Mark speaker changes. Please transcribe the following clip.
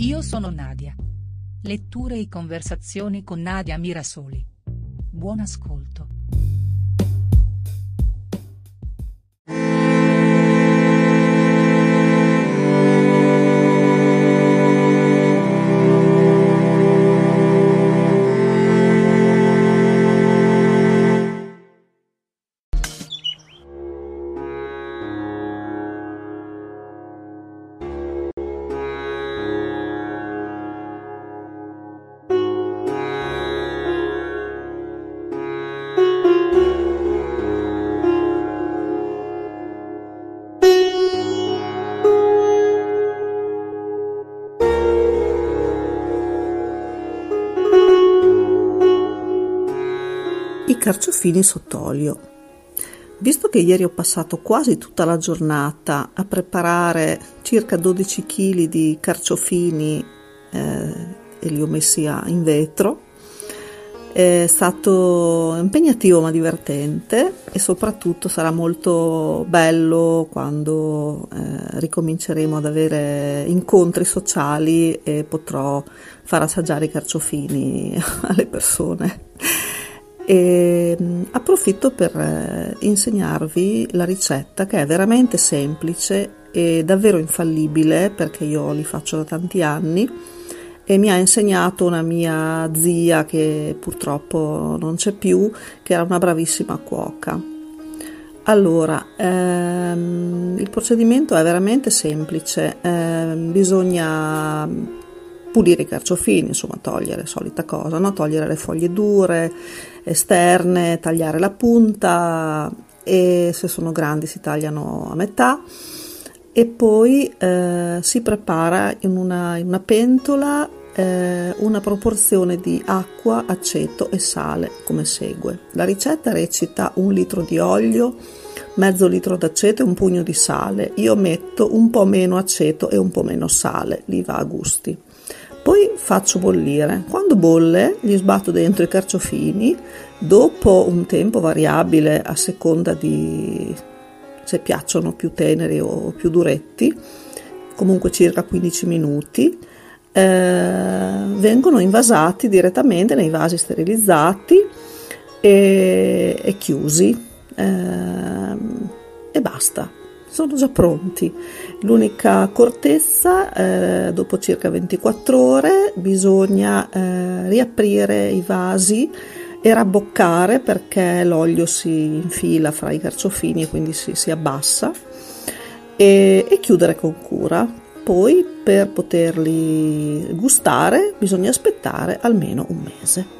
Speaker 1: Io sono Nadia. Letture e conversazioni con Nadia Mirasoli. Buon ascolto.
Speaker 2: I carciofini sott'olio. Visto che ieri ho passato quasi tutta la giornata a preparare circa 12 kg di carciofini eh, e li ho messi in vetro, è stato impegnativo ma divertente e soprattutto sarà molto bello quando eh, ricominceremo ad avere incontri sociali e potrò far assaggiare i carciofini alle persone. E approfitto per eh, insegnarvi la ricetta che è veramente semplice e davvero infallibile perché io li faccio da tanti anni e mi ha insegnato una mia zia che purtroppo non c'è più, che era una bravissima cuoca. Allora, ehm, il procedimento è veramente semplice, ehm, bisogna pulire i carciofini, insomma togliere, solita cosa, no? togliere le foglie dure, esterne, tagliare la punta e se sono grandi si tagliano a metà e poi eh, si prepara in una, in una pentola eh, una proporzione di acqua, aceto e sale come segue. La ricetta recita un litro di olio, mezzo litro d'aceto e un pugno di sale. Io metto un po' meno aceto e un po' meno sale, li va a gusti. Faccio bollire. Quando bolle, gli sbatto dentro i carciofini. Dopo un tempo variabile a seconda di se piacciono più teneri o più duretti, comunque circa 15 minuti, eh, vengono invasati direttamente nei vasi sterilizzati e, e chiusi. Eh, e basta sono già pronti. L'unica accortezza, eh, dopo circa 24 ore, bisogna eh, riaprire i vasi e rabboccare perché l'olio si infila fra i carciofini e quindi si, si abbassa e, e chiudere con cura. Poi per poterli gustare bisogna aspettare almeno un mese.